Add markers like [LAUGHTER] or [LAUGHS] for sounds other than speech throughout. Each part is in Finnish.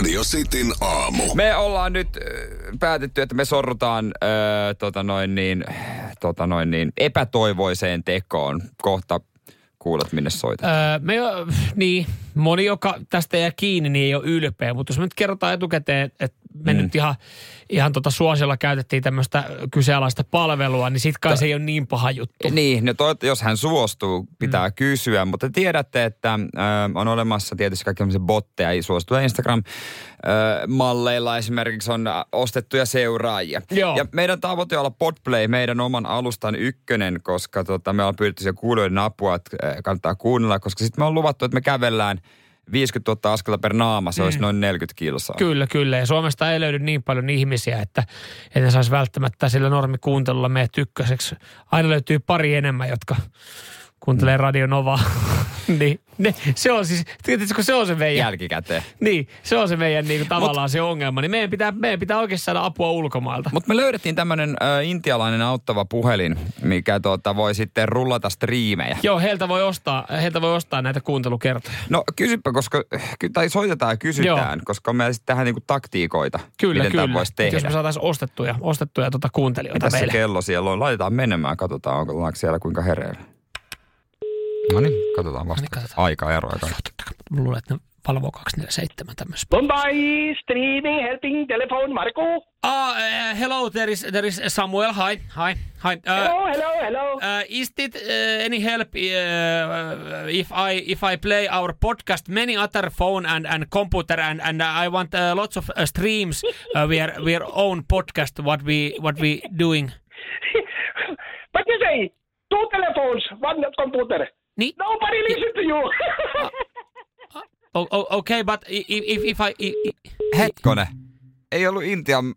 Radio Cityn aamu. Me ollaan nyt äh, päätetty, että me sorrutaan äh, tota noin niin, tota noin niin, epätoivoiseen tekoon. Kohta kuulet, minne soitat. Öö, me jo, niin, moni, joka tästä jää kiinni, niin ei ole ylpeä. Mutta jos me nyt kerrotaan etukäteen, että me mm. nyt ihan, ihan tota suosiolla käytettiin tämmöistä kyseenalaista palvelua, niin sit kai se ei ole niin paha juttu. Niin, no toi, jos hän suostuu, pitää mm. kysyä. Mutta tiedätte, että äh, on olemassa tietysti kaikki botteja, suosituja Instagram-malleilla esimerkiksi on ostettuja seuraajia. Joo. Ja meidän tavoite on olla Podplay, meidän oman alustan ykkönen, koska tota, me ollaan pyydetty se kuulijoiden apua, että kannattaa kuunnella, koska sitten me on luvattu, että me kävellään – 50 000 askelta per naama, se mm. olisi noin 40 kilsaa. Kyllä, kyllä. Ja Suomesta ei löydy niin paljon ihmisiä, että, että ne saisi välttämättä sillä normikuuntelulla meidän tykköseksi. Aina löytyy pari enemmän, jotka kuuntelee mm. Radio Nova. [LAUGHS] niin, ne, se on siis, kun se on se meidän... Jälkikäteen. Niin, se on se meidän niin kuin, tavallaan Mut, se ongelma. Niin meidän pitää, meidän pitää oikeasti saada apua ulkomailta. Mutta me löydettiin tämmöinen äh, intialainen auttava puhelin, mikä tuota, voi sitten rullata striimejä. Joo, heiltä voi ostaa, heiltä voi ostaa näitä kuuntelukertoja. No kysypä, koska, tai soitetaan ja kysytään, Joo. koska meillä sitten tähän niinku taktiikoita, kyllä, miten kyllä. voisi tehdä. Jos me saataisiin ostettuja, ostettuja tuota kuuntelijoita Mitä meille. se kello siellä on? Laitetaan menemään, katsotaan, onko siellä kuinka hereillä. No niin, katsotaan vasta. No niin, katsotaan. Aika eroa. Mä luulen, että ne valvoo 247 tämmöistä. Mumbai, streaming, helping, telephone, Marco. Ah, uh, hello, there is, there is Samuel. Hi, hi, hi. Uh, hello, hello, hello. Uh, is it uh, any help uh, if I if I play our podcast many other phone and, and computer and, and I want uh, lots of uh, streams uh, we are we are own podcast what we what we doing. [LAUGHS] But you say two telephones, one computer. Niin? Nobody listen to you. oh, oh, okay, but if, if, if I... If, Hetkone. Ei ollut Intian,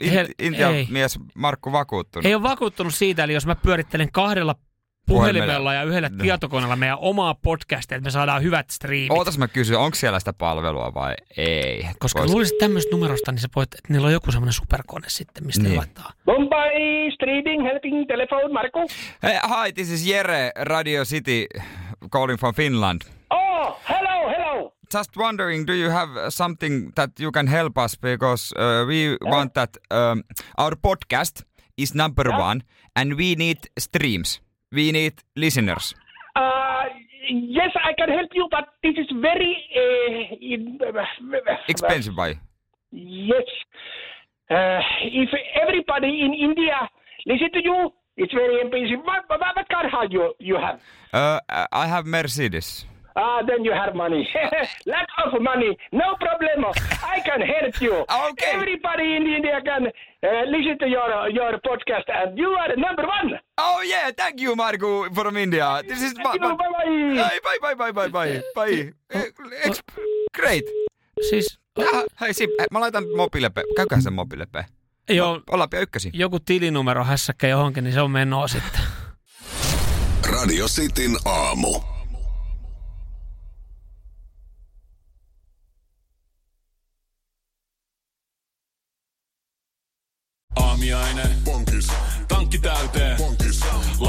Inti, Intian ei. mies Markku vakuuttunut. Ei ole vakuuttunut siitä, eli jos mä pyörittelen kahdella puhelimella ja yhdellä no. tietokoneella meidän omaa podcastia, että me saadaan hyvät striimit. Ootas mä kysyn, onko siellä sitä palvelua vai ei? Koska Vois... luulisit tämmöistä numerosta, niin sä voit, että niillä on joku semmoinen superkone sitten, mistä niin. laittaa. Mumbai, streaming, helping, telephone, Marko. Hey, hi, this is Jere, Radio City, calling from Finland. Oh, hello, hello. Just wondering, do you have something that you can help us because uh, we uh. want that um, our podcast is number yeah. one and we need streams. We need listeners. Uh, yes, I can help you, but this is very uh, in, uh, expensive. Why? Yes. Uh, if everybody in India listen to you, it's very expensive. What, what, what car you you have? Uh, I have Mercedes. Ah, then you have money. [LAUGHS] Lots of money. No problem. I can help you. [LAUGHS] Okay. Everybody in India can uh, listen to your your podcast, and you are number one. Oh yeah, thank you, Marco from India. This is thank you, bye bye. Bye bye bye bye [LAUGHS] bye bye. bye. Great. Siis... Ja, hei, Sip, mä laitan mobiilepe. Käyköhän sen mobiilepe? Joo. Ollaan ykkösi. Joku tilinumero hässäkkä johonkin, niin se on menoa sitten. [LAUGHS] Radio Cityn aamu. Aamiaine. Bonkis. Tankki täyteen.